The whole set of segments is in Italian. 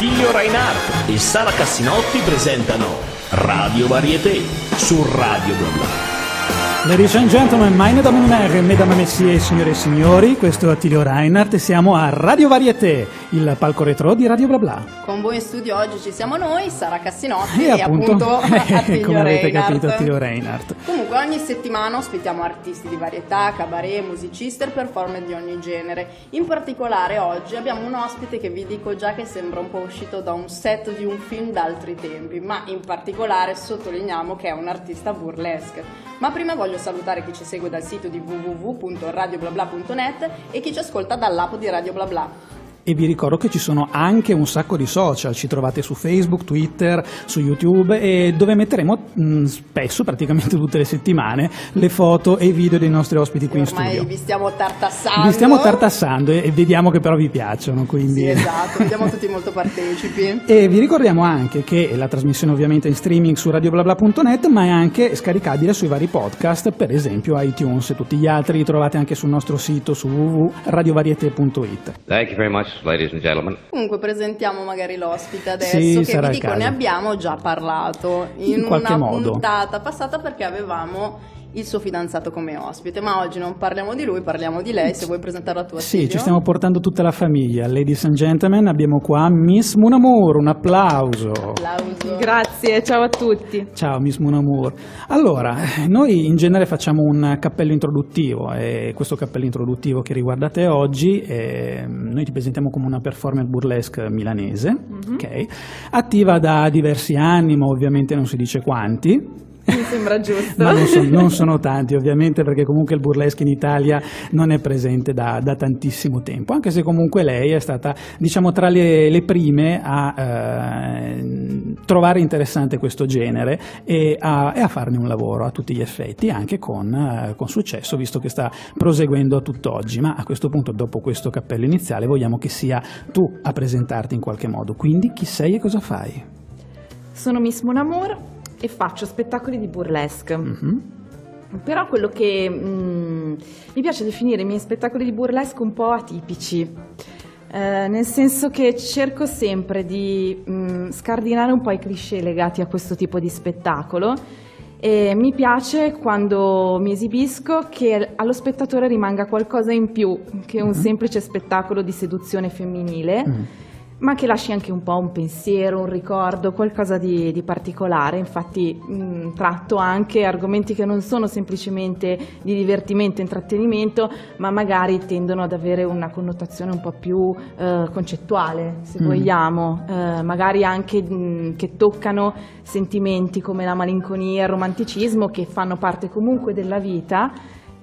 Attilio Reinhardt e Sara Cassinotti presentano Radio Varieté su Radio Bla. Ladies and gentlemen, meine Damen und Herren, mesdames et messieurs, signore e signori, questo è Attilio Reinhardt e siamo a Radio Varieté, il palco retro di Radio Bla Bla. Con voi in studio oggi ci siamo noi, Sara Cassinotti E e, appunto, Attilio come avete Reinhardt. capito, Attilio Reinhardt. Comunque ogni settimana ospitiamo artisti di varietà, cabaret, musicisti e performer di ogni genere. In particolare oggi abbiamo un ospite che vi dico già che sembra un po' uscito da un set di un film d'altri tempi, ma in particolare sottolineiamo che è un artista burlesque. Ma prima voglio salutare chi ci segue dal sito di www.radioblabla.net e chi ci ascolta dall'app di Radio Bla Bla. E vi ricordo che ci sono anche un sacco di social, ci trovate su Facebook, Twitter, su YouTube e dove metteremo mh, spesso, praticamente tutte le settimane, le foto e i video dei nostri ospiti qui in Ormai studio. vi stiamo tartassando. Vi stiamo tartassando e, e vediamo che però vi piacciono, quindi... Sì, esatto, vediamo tutti molto partecipi. E vi ricordiamo anche che la trasmissione ovviamente è in streaming su radioblabla.net ma è anche scaricabile sui vari podcast, per esempio iTunes e tutti gli altri li trovate anche sul nostro sito su www.radiovariete.it. Thank you very much, ladies and gentlemen. Comunque presentiamo magari l'ospite adesso Sì, che vi dico ne abbiamo già parlato in, In una modo. puntata passata perché avevamo il suo fidanzato come ospite, ma oggi non parliamo di lui, parliamo di lei, se vuoi presentare la tua Sì, ci stiamo portando tutta la famiglia. Ladies and gentlemen, abbiamo qua Miss Munamour, un applauso. Applauso. Grazie, ciao a tutti. Ciao Miss Munamour. Allora, noi in genere facciamo un cappello introduttivo e questo cappello introduttivo che riguardate oggi, eh, noi ti presentiamo come una performer burlesque milanese, ok? attiva da diversi anni, ma ovviamente non si dice quanti. Mi sembra giusto. Ma non, son- non sono tanti ovviamente perché comunque il burlesque in Italia non è presente da, da tantissimo tempo, anche se comunque lei è stata diciamo tra le, le prime a eh, trovare interessante questo genere e a, e a farne un lavoro a tutti gli effetti, anche con, eh, con successo visto che sta proseguendo a tutt'oggi. Ma a questo punto, dopo questo cappello iniziale, vogliamo che sia tu a presentarti in qualche modo. Quindi chi sei e cosa fai? Sono Miss Monamour e faccio spettacoli di burlesque. Mhm. Però quello che mm, mi piace definire i miei spettacoli di burlesque un po' atipici. Eh, nel senso che cerco sempre di mm, scardinare un po' i cliché legati a questo tipo di spettacolo e mi piace quando mi esibisco che allo spettatore rimanga qualcosa in più che un semplice spettacolo di seduzione femminile ma che lasci anche un po' un pensiero, un ricordo, qualcosa di, di particolare. Infatti mh, tratto anche argomenti che non sono semplicemente di divertimento e intrattenimento, ma magari tendono ad avere una connotazione un po' più eh, concettuale, se Mm. vogliamo, Eh, magari anche mh, che toccano sentimenti come la malinconia il romanticismo che fanno parte comunque della vita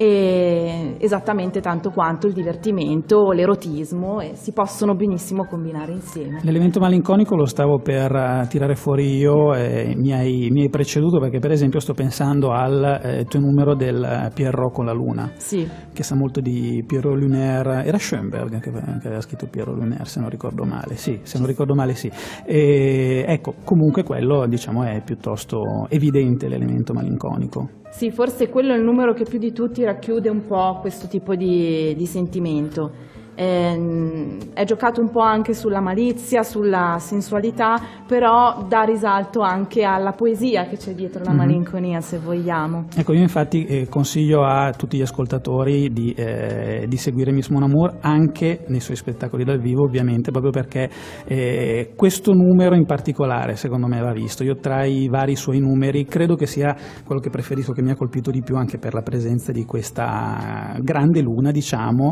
esattamente tanto quanto il divertimento, l'erotismo si possono benissimo combinare insieme. L'elemento malinconico lo stavo per eh, tirare fuori io e mi hai, mi hai preceduto perché per esempio sto pensando al eh, tuo numero del eh, Pierrot con la luna Sì, che sa molto di Piero Lunaire. Era Schoenberg che, che aveva scritto Piero Lunaire se non ricordo male. Sì, se non ricordo male sì. E, ecco comunque quello diciamo è piuttosto evidente l'elemento malinconico sì, forse quello è il numero che più di tutti racchiude un po' questo tipo di, di sentimento. Ehm, È giocato un po' anche sulla malizia, sulla sensualità, però dà risalto anche alla poesia che c'è dietro la Mhm. malinconia, se vogliamo. Ecco, io infatti eh, consiglio a tutti gli ascoltatori di, eh, di seguire Miss Mon Amour anche nei suoi spettacoli dal vivo, ovviamente, proprio perché eh, questo numero in particolare, secondo me, va visto. Io tra i vari suoi numeri credo che sia quello che preferisco, che mi ha colpito di più anche per la presenza di questa grande luna, diciamo,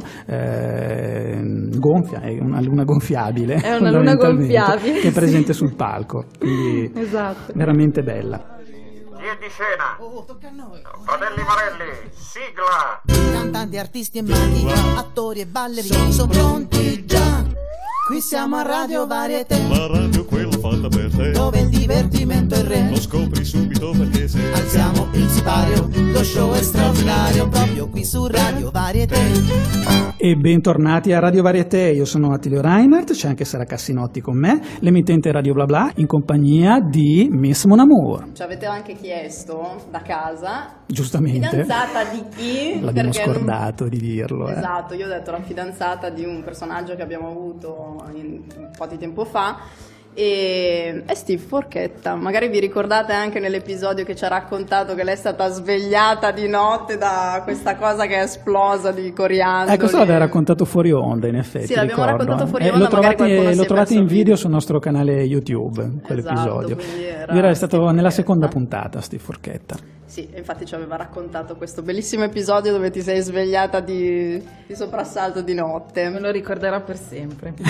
eh, gonfia, è una luna gonfiabile. È una luna gonfiabile, Che è presente sì. sul palco, quindi Esatto. veramente bella. Chi è di scena? Fratelli Marelli, sigla! Cantanti, artisti e maghi, attori e ballerini sono pronti già. Qui siamo a Radio Varietà, La radio quella fatta per te dove il divertimento è re. Lo scopri subito perché se Alziamo il sipario, lo show è straordinario, proprio qui su Radio Varietà. E bentornati a Radio Varieté, io sono Attilio Reinhardt, c'è anche Sara Cassinotti con me, l'emittente Radio Bla Bla, in compagnia di Miss Mon Amour, Ci avete anche chiesto da casa, giustamente. fidanzata di chi? L'abbiamo Perché- scordato di dirlo. eh. Esatto, io ho detto la fidanzata di un personaggio che abbiamo avuto in- un po' di tempo fa e, e Steve Forchetta. Magari vi ricordate anche nell'episodio che ci ha raccontato che lei è stata svegliata di notte da questa cosa che è esplosa di coriandoli. Eh, questo l'aveva raccontato fuori onda, in effetti. Sì, l'abbiamo ricordo. raccontato fuori Eh, onda, Lo trovate, lo è trovate in video sul nostro canale YouTube, quell'episodio. quindi era era stato Steve nella Forchetta. seconda puntata, Steve Forchetta. Sì, infatti ci aveva raccontato questo bellissimo episodio dove ti sei svegliata di, di soprassalto di Me notte. lo ricorderò per sempre.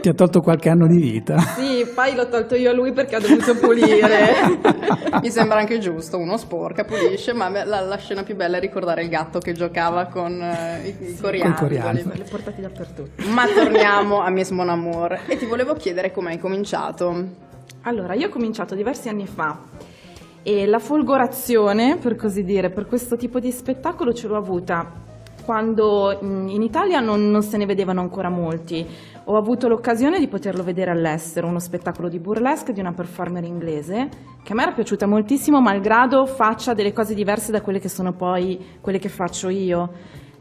Ti ha tolto qualche anno di vita. Sì, poi l'ho tolto io a lui perché ha dovuto pulire. Mi sembra anche giusto, uno sporca, pulisce, ma la, la scena più bella è ricordare il gatto che giocava con eh, i, i coriandoli. ho portati dappertutto. Ma torniamo a Miss Mon Amour e ti volevo chiedere come hai cominciato. Allora, io ho cominciato diversi anni fa e la folgorazione, per così dire, per questo tipo di spettacolo ce l'ho avuta quando in Italia non, non se ne vedevano ancora molti. Ho avuto l'occasione di poterlo vedere all'estero, uno spettacolo di burlesque di una performer inglese che a me era piaciuta moltissimo, malgrado faccia delle cose diverse da quelle che sono poi quelle che faccio io.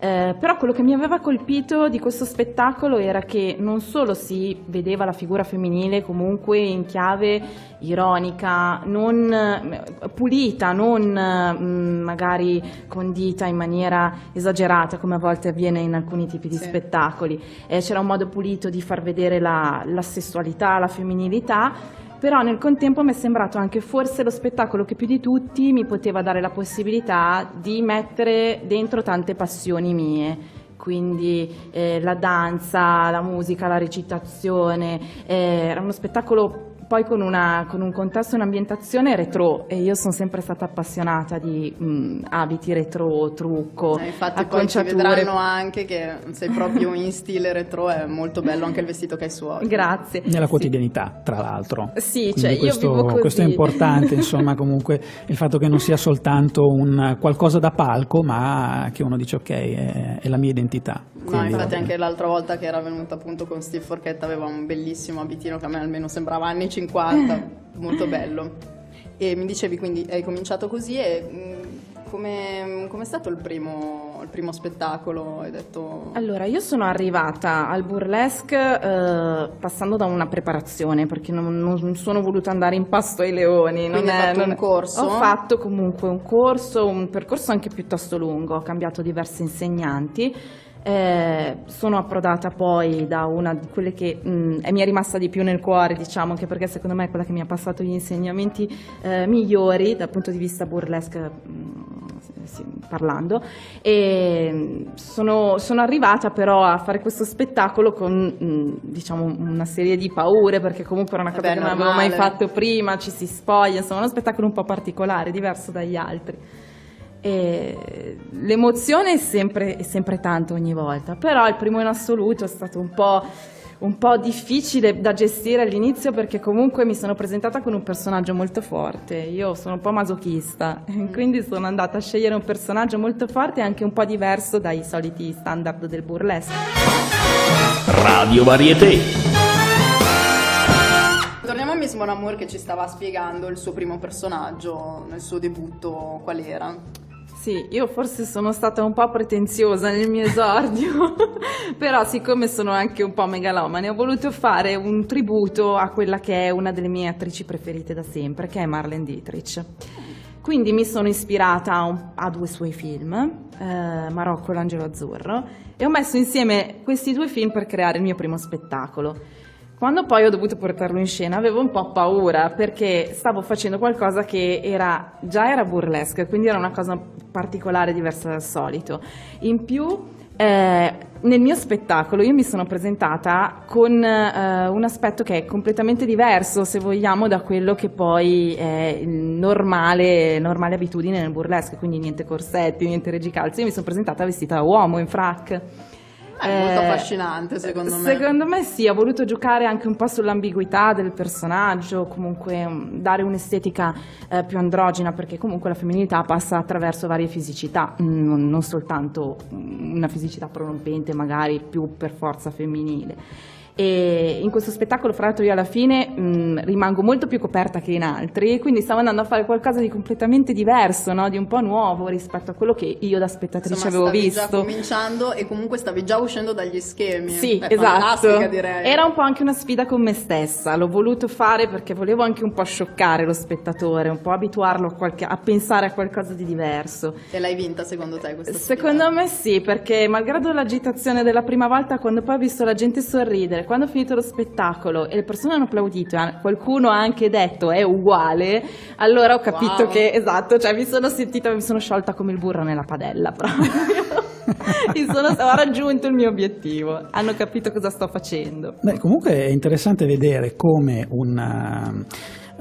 Eh, però quello che mi aveva colpito di questo spettacolo era che non solo si vedeva la figura femminile comunque in chiave ironica, non eh, pulita, non mm, magari condita in maniera esagerata come a volte avviene in alcuni tipi di Sì. spettacoli, Eh, c'era un modo pulito di far vedere la, la sessualità, la femminilità però nel contempo mi è sembrato anche forse lo spettacolo che più di tutti mi poteva dare la possibilità di mettere dentro tante passioni mie. Quindi eh, la danza, la musica, la recitazione, eh, era uno spettacolo poi con, una- con un contesto e un'ambientazione retro e io sono sempre stata appassionata di mm, abiti retro, trucco, Eh, infatti poi ci acconciature. vedranno anche che sei proprio in stile retro, è molto bello anche il vestito che hai su oggi. Grazie. Nella Sì. quotidianità, tra l'altro. Sì, Quindi cioè, io questo, vivo così. questo è importante, insomma, comunque il fatto che non sia soltanto un qualcosa da palco, ma che uno dice ok, è, è la mia identità. No, infatti anche l'altra volta che era venuta appunto con Steve Forchetta aveva un bellissimo abitino che a me almeno sembrava anni 50, molto bello. E mi dicevi quindi hai cominciato così e mh, come com'è stato il primo, il primo spettacolo? Hai detto... Allora, io sono arrivata al burlesque eh, passando da una preparazione perché non, non sono voluta andare in pasto ai leoni. non Quindi hai è- fatto non- un corso? Ho fatto comunque un corso, un percorso anche piuttosto lungo, ho cambiato diversi insegnanti. Eh, sono approdata poi da una di quelle che mh, è- mi è rimasta di più nel cuore, diciamo, anche perché secondo me è quella che mi ha passato gli insegnamenti eh, migliori dal punto di vista burlesque mh, sì, parlando e mh, sono, sono arrivata però a fare questo spettacolo con diciamo una serie di paure perché comunque era una cosa Vabbè, che non avevo mai fatto prima, ci si spoglia, insomma uno spettacolo un po' particolare, diverso dagli altri. E l'emozione è sempre, è sempre tanto ogni volta, però il primo in assoluto è stato un po', un po' difficile da gestire all'inizio perché comunque mi sono presentata con un personaggio molto forte, io sono un po' masochista, quindi sono andata a scegliere un personaggio molto forte e anche un po' diverso dai soliti standard del burlesque. Radio Varieté. Torniamo a Miss Mon Amour che ci stava spiegando il suo primo personaggio nel suo debutto, qual era? Sì, io forse sono stata un po' pretenziosa nel mio esordio, però siccome sono anche un po' megalomane ho voluto fare un tributo a quella che è una delle mie attrici preferite da sempre, che è Marlene Dietrich. Quindi mi sono ispirata a, un- a due suoi film, eh, Marocco e l'Angelo Azzurro, e ho messo insieme questi due film per creare il mio primo spettacolo. Quando poi ho dovuto portarlo in scena avevo un po' paura perché stavo facendo qualcosa che era, già era burlesque, quindi era una cosa particolare, diversa dal solito. In più, eh, nel mio spettacolo io mi sono presentata con eh, un aspetto che è completamente diverso, se vogliamo, da quello che poi è normale, normale abitudine nel burlesque, quindi niente corsetti, niente reggicalzi. Io mi sono presentata vestita da uomo in frac. È molto Eh, affascinante secondo me. Secondo me sì, ho voluto giocare anche un po' sull'ambiguità del personaggio, comunque mm, dare un'estetica eh, più androgina, perché comunque la femminilità passa attraverso varie fisicità, mm, non, non soltanto mm, una fisicità prorompente, magari più per forza femminile. E in questo spettacolo, fra l'altro, io alla fine mh, rimango molto più coperta che in altri, quindi stavo andando a fare qualcosa di completamente diverso, no? di un po' nuovo rispetto a quello che io da spettatrice Insomma, avevo stavi visto. già cominciando e comunque stavi già uscendo dagli schemi. Sì, È esatto. direi. Era un po' anche una sfida con me stessa. L'ho voluto fare perché volevo anche un po' scioccare lo spettatore, un po' abituarlo a, qualche- a pensare a qualcosa di diverso. E l'hai vinta secondo te questa sfida? Secondo me sì, perché malgrado l'agitazione della prima volta, quando poi ho visto la gente sorridere, quando ho finito lo spettacolo e le persone hanno applaudito, e qualcuno ha anche detto è uguale, allora ho capito Wow. che, esatto, cioè mi sono sentita, mi sono sciolta come il burro nella padella proprio. Mi sono- ho raggiunto il mio obiettivo, hanno capito cosa sto facendo. Beh, comunque è interessante vedere come un, eh,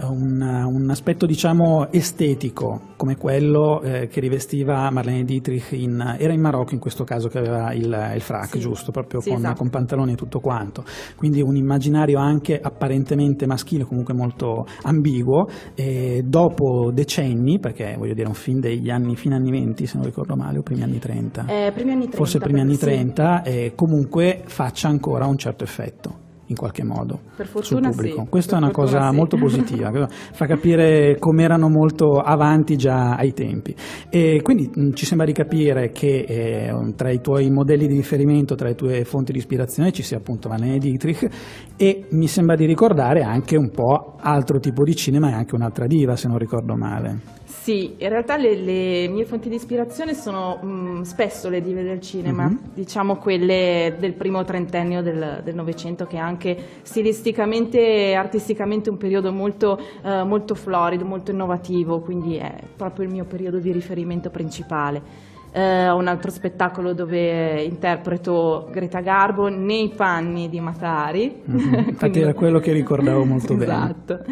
un, un aspetto diciamo estetico come quello eh, che rivestiva Marlene Dietrich in, era in Marocco in questo caso che aveva il, il frac Sì. giusto proprio Sì, con, esatto. con pantaloni e tutto quanto quindi un immaginario anche apparentemente maschile comunque molto ambiguo e dopo decenni perché voglio dire un film degli anni fine anni 20 se non ricordo male o primi anni 30 Eh, primi anni 30. forse primi anni sì. 30 e comunque faccia ancora un certo effetto in qualche modo Per sul fortuna pubblico. sì, Questa per è una cosa sì. molto positiva, fa capire come erano molto avanti già ai tempi. E quindi mh, ci sembra di capire che eh, tra i tuoi modelli di riferimento, tra le tue fonti di ispirazione ci sia appunto Marlene Dietrich e mi sembra di ricordare anche un po' altro tipo di cinema e anche un'altra diva se non ricordo male. Sì, in realtà le, le mie fonti di ispirazione sono mh, spesso le dive del cinema, Mhm. diciamo quelle del primo trentennio del Novecento, che è anche stilisticamente e artisticamente un periodo molto, eh, molto florido, molto innovativo, quindi è proprio il mio periodo di riferimento principale. Eh, ho un altro spettacolo dove interpreto Greta Garbo nei panni di Matari. Mhm. Infatti Quindi- era quello che ricordavo molto bene. Esatto.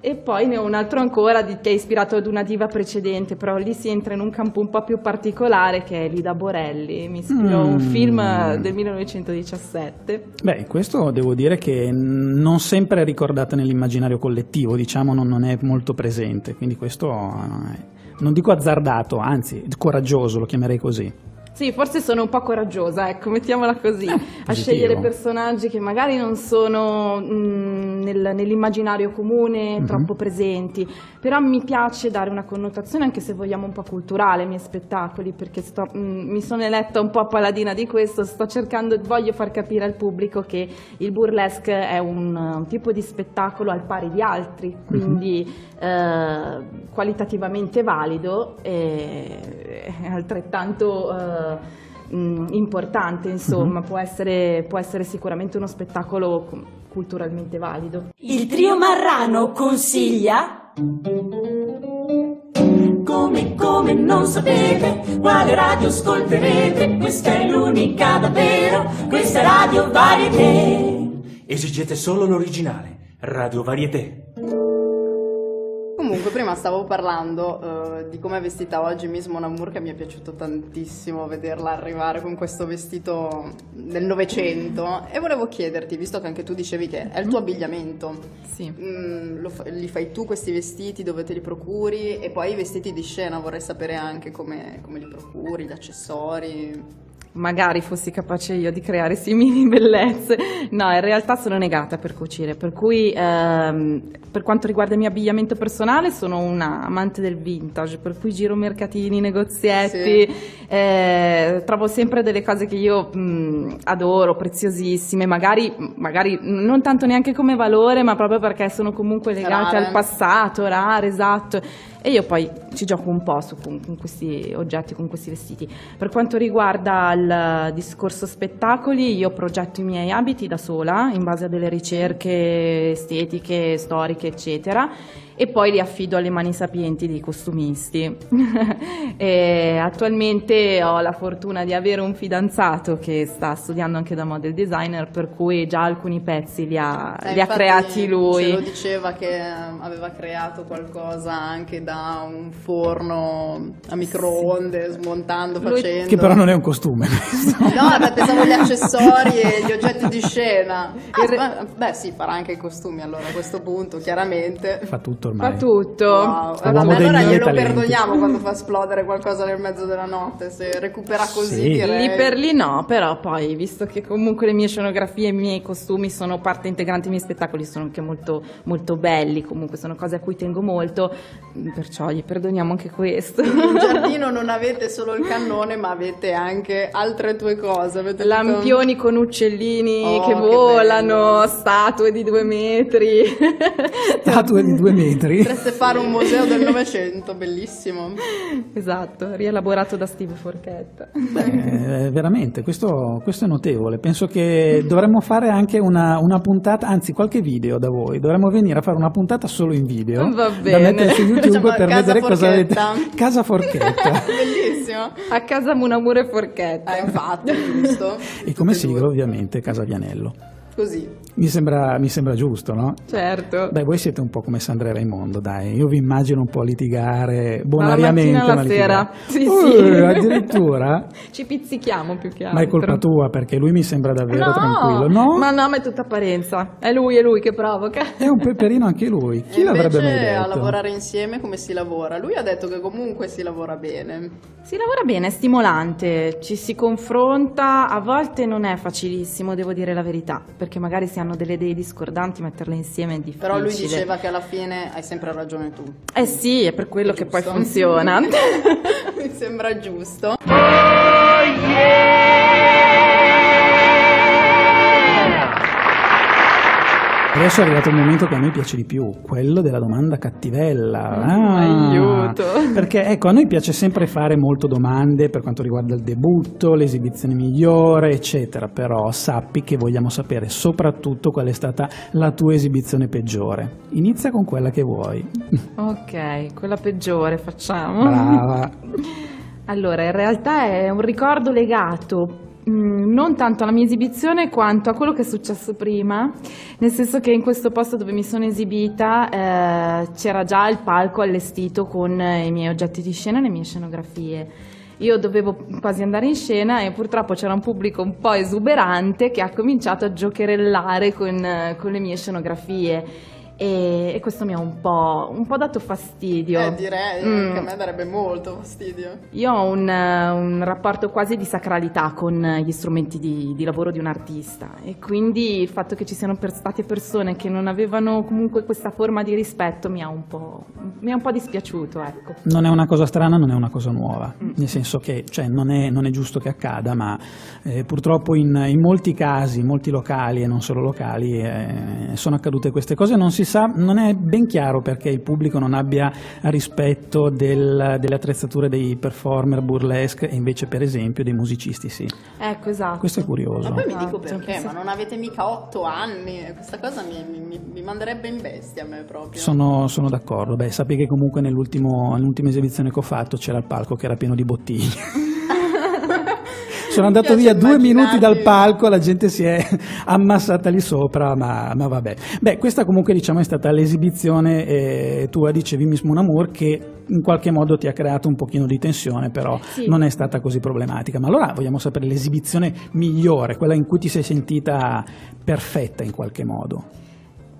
E poi ne ho un altro ancora di- che è ispirato ad una diva precedente, però lì si entra in un campo un po' più particolare che è Lida Borelli. Mi ispirò a un Mm. film eh, del 1917. Beh, questo devo dire che non sempre è ricordato nell'immaginario collettivo, diciamo non, non è molto presente, quindi questo eh, è- non dico azzardato, anzi coraggioso, lo chiamerei così. Sì, forse sono un po' coraggiosa, ecco, mettiamola così, a scegliere personaggi che magari non sono mm, nel- nell'immaginario comune Mhm. troppo presenti, però mi piace dare una connotazione anche se vogliamo un po' culturale ai miei spettacoli, perché sto- mm, mi sono eletta un po' paladina di questo, sto cercando, voglio far capire al pubblico che il burlesque è un, un tipo di spettacolo al pari di altri, quindi eh, qualitativamente valido e e altrettanto eh, mh, importante, insomma, può, essere, può essere sicuramente uno spettacolo culturalmente valido. Il trio Marrano consiglia. Come, come non sapete quale radio ascolterete? Questa è l'unica davvero, questa è Radio Varieté. Esigete solo l'originale, Radio Varieté. Comunque, prima stavo parlando eh, di come è vestita oggi Miss Mon Amour, che mi è piaciuto tantissimo vederla arrivare con questo vestito del Novecento. E volevo chiederti, visto che anche tu dicevi che è il tuo abbigliamento, Sì. mm, lo fa- li fai tu questi vestiti, dove te li procuri? E poi i vestiti di scena, vorrei sapere anche come, come li procuri, gli accessori. Magari fossi capace io di creare simili bellezze. No, in realtà sono negata per cucire, per cui ehm, per quanto riguarda il mio abbigliamento personale sono una amante del vintage, per cui giro mercatini, negozietti, eh, trovo sempre delle cose che io mh, adoro, preziosissime, magari, magari non tanto neanche come valore, ma proprio perché sono comunque legate Rare. al passato, rare, esatto. E io poi ci gioco un po' su, con, con questi oggetti, con questi vestiti. Per quanto riguarda il discorso spettacoli, io progetto i miei abiti da sola, in base a delle ricerche estetiche, storiche, eccetera, e poi li affido alle mani sapienti dei costumisti. E attualmente ho la fortuna di avere un fidanzato che sta studiando anche da model designer, per cui già alcuni pezzi li ha, Eh, li ha creati lui. Ce lo diceva che eh, aveva creato qualcosa anche da un forno a microonde, smontando, Lui- facendo. Che però non è un costume. questo. No, beh, pensavo agli accessori e gli oggetti di scena. Ah, beh, beh, sì, farà anche i costumi allora a questo punto, chiaramente. Fa tutto tutto ormai. Fa tutto. Wow. Vabbè, allora glielo talenti. perdoniamo quando fa esplodere qualcosa nel mezzo della notte, se recupera così Sì. direi. Lì per lì no, però poi, visto che comunque le mie scenografie e i miei costumi sono parte integrante dei miei spettacoli, sono anche molto, molto belli, comunque sono cose a cui tengo molto, perciò gli perdoniamo anche questo. In giardino non avete solo il cannone, ma avete anche altre tue cose. Avete tutto- Lampioni con uccellini Oh, che che volano, bello. statue di due metri. Statue di due metri. Potreste fare un museo del Novecento, bellissimo. esatto, rielaborato da Steve Forchetta. Eh, veramente, questo, questo è notevole. Penso che dovremmo fare anche una, una puntata, anzi qualche video da voi. Dovremmo venire a fare una puntata solo in video Va da bene. mettere su YouTube Facciamo per vedere cosa avete. Forchetta. Casa Forchetta. Bellissimo. A casa Munamura e Forchetta. Eh, infatti, giusto. e come sigla ovviamente Casa Vianello. Così. Mi sembra, mi sembra giusto, no? Certo. Dai, voi siete un po' come Sandra e Raimondo, dai. Io vi immagino un po' litigare bonariamente. mattina alla ma litigare. sera. Sì, Uh, sì. addirittura? Ci pizzichiamo più che altro. Ma è colpa tua perché lui mi sembra davvero no, tranquillo. No? Ma no, ma è tutta apparenza. È lui, è lui che provoca. È un peperino anche lui. Chi E l'avrebbe mai invece a detto? lavorare insieme come si lavora? Lui ha detto che comunque si lavora bene. Si lavora bene, è stimolante, ci si confronta, a volte non è facilissimo, devo dire la verità, perché magari si hanno delle idee discordanti, metterle insieme è difficile. Però lui diceva che alla fine hai sempre ragione tu. Eh sì, è per quello che poi funziona. Mi sembra giusto. Adesso è arrivato il momento che a noi piace di più, quello della domanda cattivella. Ah, Aiuto. Perché ecco, a noi piace sempre fare molto domande per quanto riguarda il debutto, l'esibizione migliore, eccetera, però sappi che vogliamo sapere soprattutto qual è stata la tua esibizione peggiore. Inizia con quella che vuoi. ok, quella peggiore facciamo. Brava. Allora, in realtà è un ricordo legato mm, non tanto alla mia esibizione quanto a quello che è successo prima, nel senso che in questo posto dove mi sono esibita eh, c'era già il palco allestito con eh, i miei oggetti di scena e le mie scenografie. Io dovevo quasi andare in scena e purtroppo c'era un pubblico un po' esuberante che ha cominciato a giocherellare con, eh, con le mie scenografie e, e questo mi ha un po', un po' dato fastidio. Eh, direi Mm. che a me darebbe molto fastidio. Io ho un, un rapporto quasi di sacralità con gli strumenti di, di lavoro di un artista e quindi il fatto che ci siano per- state persone che non avevano comunque questa forma di rispetto mi ha un po', mi ha un po' dispiaciuto, ecco. Non è una cosa strana, non è una cosa nuova, nel senso che cioè, non, è, non è giusto che accada, ma eh, purtroppo in, in molti casi, in molti locali e non solo locali, eh, sono accadute queste cose. Non si sa, non è ben chiaro perché il pubblico non abbia rispetto del- delle attrezzature dei performer burlesque e invece per esempio dei musicisti sì. Ecco, esatto. Questo è curioso. Ma poi mi dico Esatto. perché, ma non avete mica otto anni? Questa cosa mi, mi- mi manderebbe in bestia a me proprio. Sono, sono d'accordo, beh sappi che comunque nell'ultimo- nell'ultima esibizione che ho fatto c'era il palco che era pieno di bottiglie. Sono andato via due immaginarmi- minuti dal palco, la gente si è ammassata lì sopra, ma, ma vabbè. Beh, questa comunque diciamo è stata l'esibizione eh, tua, dicevi Miss Moon che in qualche modo ti ha creato un pochino di tensione, però Sì. non è stata così problematica. Ma allora vogliamo sapere l'esibizione migliore, quella in cui ti sei sentita perfetta in qualche modo.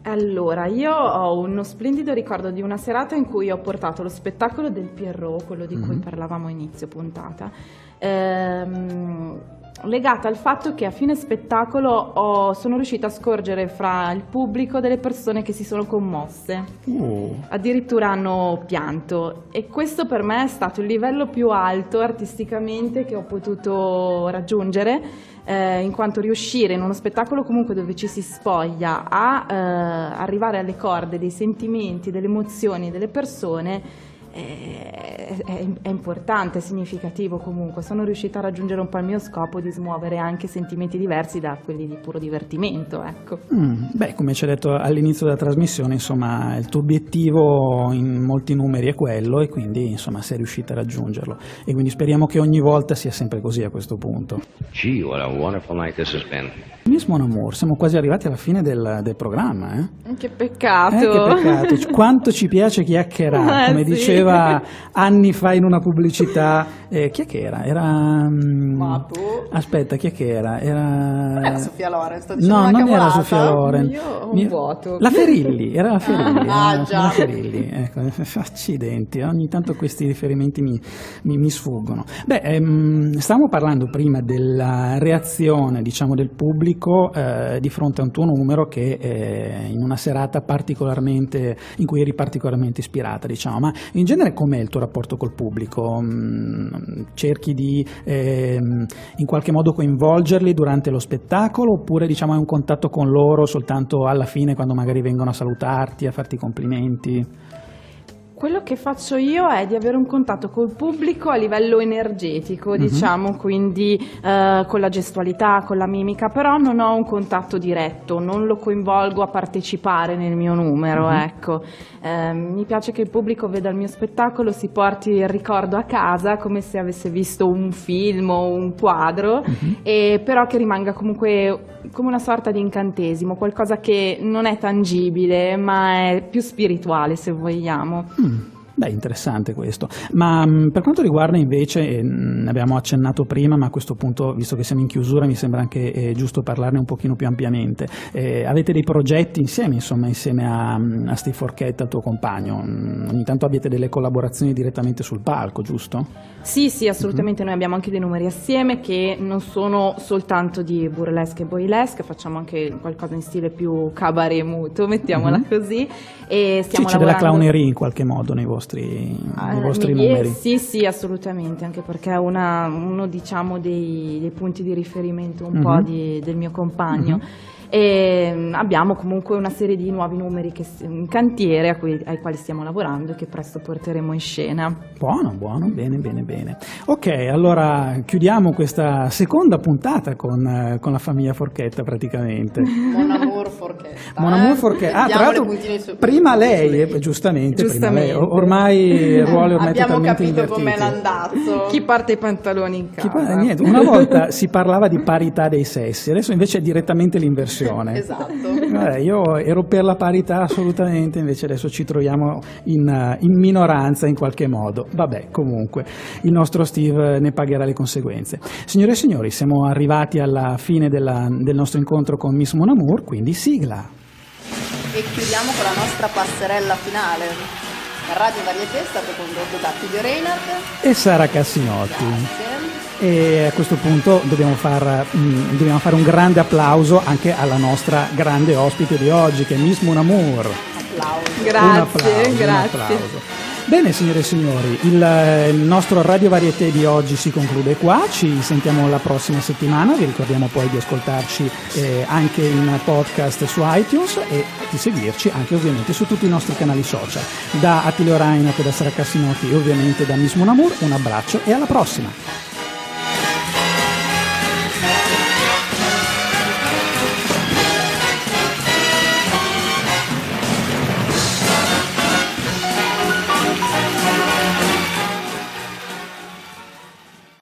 Allora, io ho uno splendido ricordo di una serata in cui ho portato lo spettacolo del Pierrot, quello di cui Mhm. parlavamo a inizio puntata, ehm, legata al fatto che a fine spettacolo ho- sono riuscita a scorgere fra il pubblico delle persone che si sono commosse. Uh. Addirittura hanno pianto e questo per me è stato il livello più alto artisticamente che ho potuto raggiungere eh, in quanto riuscire in uno spettacolo comunque dove ci si spoglia a eh, arrivare alle corde dei sentimenti, delle emozioni delle persone eh, è, è importante, è significativo comunque. Sono riuscita a raggiungere un po' il mio scopo di smuovere anche sentimenti diversi da quelli di puro divertimento, ecco. Mm, beh, come ci hai detto all'inizio della trasmissione, insomma, il tuo obiettivo in molti numeri è quello e quindi insomma sei riuscita a raggiungerlo. E quindi speriamo che ogni volta sia sempre così a questo punto. Gee, what a wonderful night this has been. Miss Mon Amour, siamo quasi arrivati alla fine del, del programma, eh? Che peccato! Eh, che peccato, Quanto ci piace chiacchierare, Eh, come sì. diceva diceva anni fa in una pubblicità, eh, chi è che era? Era... boh. Aspetta, chi è che era? Era... Non era Sofia Loren, sto dicendo No, non era cavolata. Sofia Loren. Io Mi- vuoto. La Ferilli, era la Ferilli. Ah, era già. La Ferilli, ecco, accidenti, ogni tanto questi riferimenti mi, mi- mi sfuggono. Beh, ehm, stavamo parlando prima della reazione, diciamo, del pubblico eh, di fronte a un tuo numero che eh, in una serata particolarmente, in cui eri particolarmente ispirata, diciamo, ma in genere com'è il tuo rapporto col pubblico? Mm, cerchi di ehm, in qualche modo coinvolgerli durante lo spettacolo oppure diciamo hai un contatto con loro soltanto alla fine quando magari vengono a salutarti, a farti complimenti? Quello che faccio io è di avere un contatto col pubblico a livello energetico, Mhm. diciamo, quindi eh, con la gestualità, con la mimica, però non ho un contatto diretto, non lo coinvolgo a partecipare nel mio numero, Mhm. ecco. Eh, mi piace che il pubblico veda il mio spettacolo, si porti il ricordo a casa come se avesse visto un film o un quadro, Mhm. e però che rimanga comunque come una sorta di incantesimo, qualcosa che non è tangibile, ma è più spirituale, se vogliamo. Mm, him. Beh, interessante questo. Ma mh, per quanto riguarda invece, eh, ne abbiamo accennato prima, ma a questo punto, visto che siamo in chiusura, mi sembra anche eh, giusto parlarne un pochino più ampiamente. Eh, avete dei progetti insieme, insomma, insieme a, a Steve Forchetta, il tuo compagno? Mm, Ogni tanto avete delle collaborazioni direttamente sul palco, giusto? Sì, sì, assolutamente. Noi abbiamo anche dei numeri assieme che non sono soltanto di burlesque e boylesque, facciamo anche qualcosa in stile più cabaret muto, mettiamola Mhm. così. E Sì, stiamo c'è della lavorando- clowneria in qualche modo nei vostri, Ah, nei vostri mi- eh, numeri. Sì, sì, assolutamente, anche perché è una- uno diciamo, dei, dei punti di riferimento un Mhm. po' di- del mio compagno. E mm, abbiamo comunque una serie di nuovi numeri che in cantiere a cui- ai quali stiamo lavorando e che presto porteremo in scena. Buono, buono, bene, bene, bene. Ok, allora chiudiamo questa seconda puntata con, eh, con la famiglia Forchetta praticamente. Mon amour forchetta. Mon eh? amour Forchetta. Ah, tra l'altro, prima lei, lei. eh, giustamente, prima Giustamente. lei. O- ormai il ruolo è ormai Abbiamo totalmente capito com'è l'andazzo. Chi parte i pantaloni in Chi casa? pa- niente, una volta si parlava di parità dei sessi, adesso invece è direttamente l'inversione. Esatto. Vabbè, io ero per la parità assolutamente, invece adesso ci troviamo in, eh, in minoranza in qualche modo. Vabbè, comunque, il nostro Steve ne pagherà le conseguenze. Signore e signori, siamo arrivati alla fine della- del nostro incontro con Miss Mon Amour, quindi sigla. E chiudiamo con la nostra passerella finale. Radio Varieté è stato condotto da Figlio Reinhardt. E Sara Cassinotti. Grazie. E a questo punto dobbiamo, far, mm, dobbiamo fare un grande applauso anche alla nostra grande ospite di oggi, che è Miss Mon Amour. Applauso. Un Grazie, applauso, un grazie. applauso. Bene signore e signori, il, eh, il nostro Radio Varieté di oggi si conclude qua, ci sentiamo la prossima settimana, vi ricordiamo poi di ascoltarci eh, anche in podcast su iTunes e di seguirci anche ovviamente su tutti i nostri canali social. Da Attilio Reinhardt, da Sara Cassinotti e ovviamente da Miss Amour, un abbraccio e alla prossima!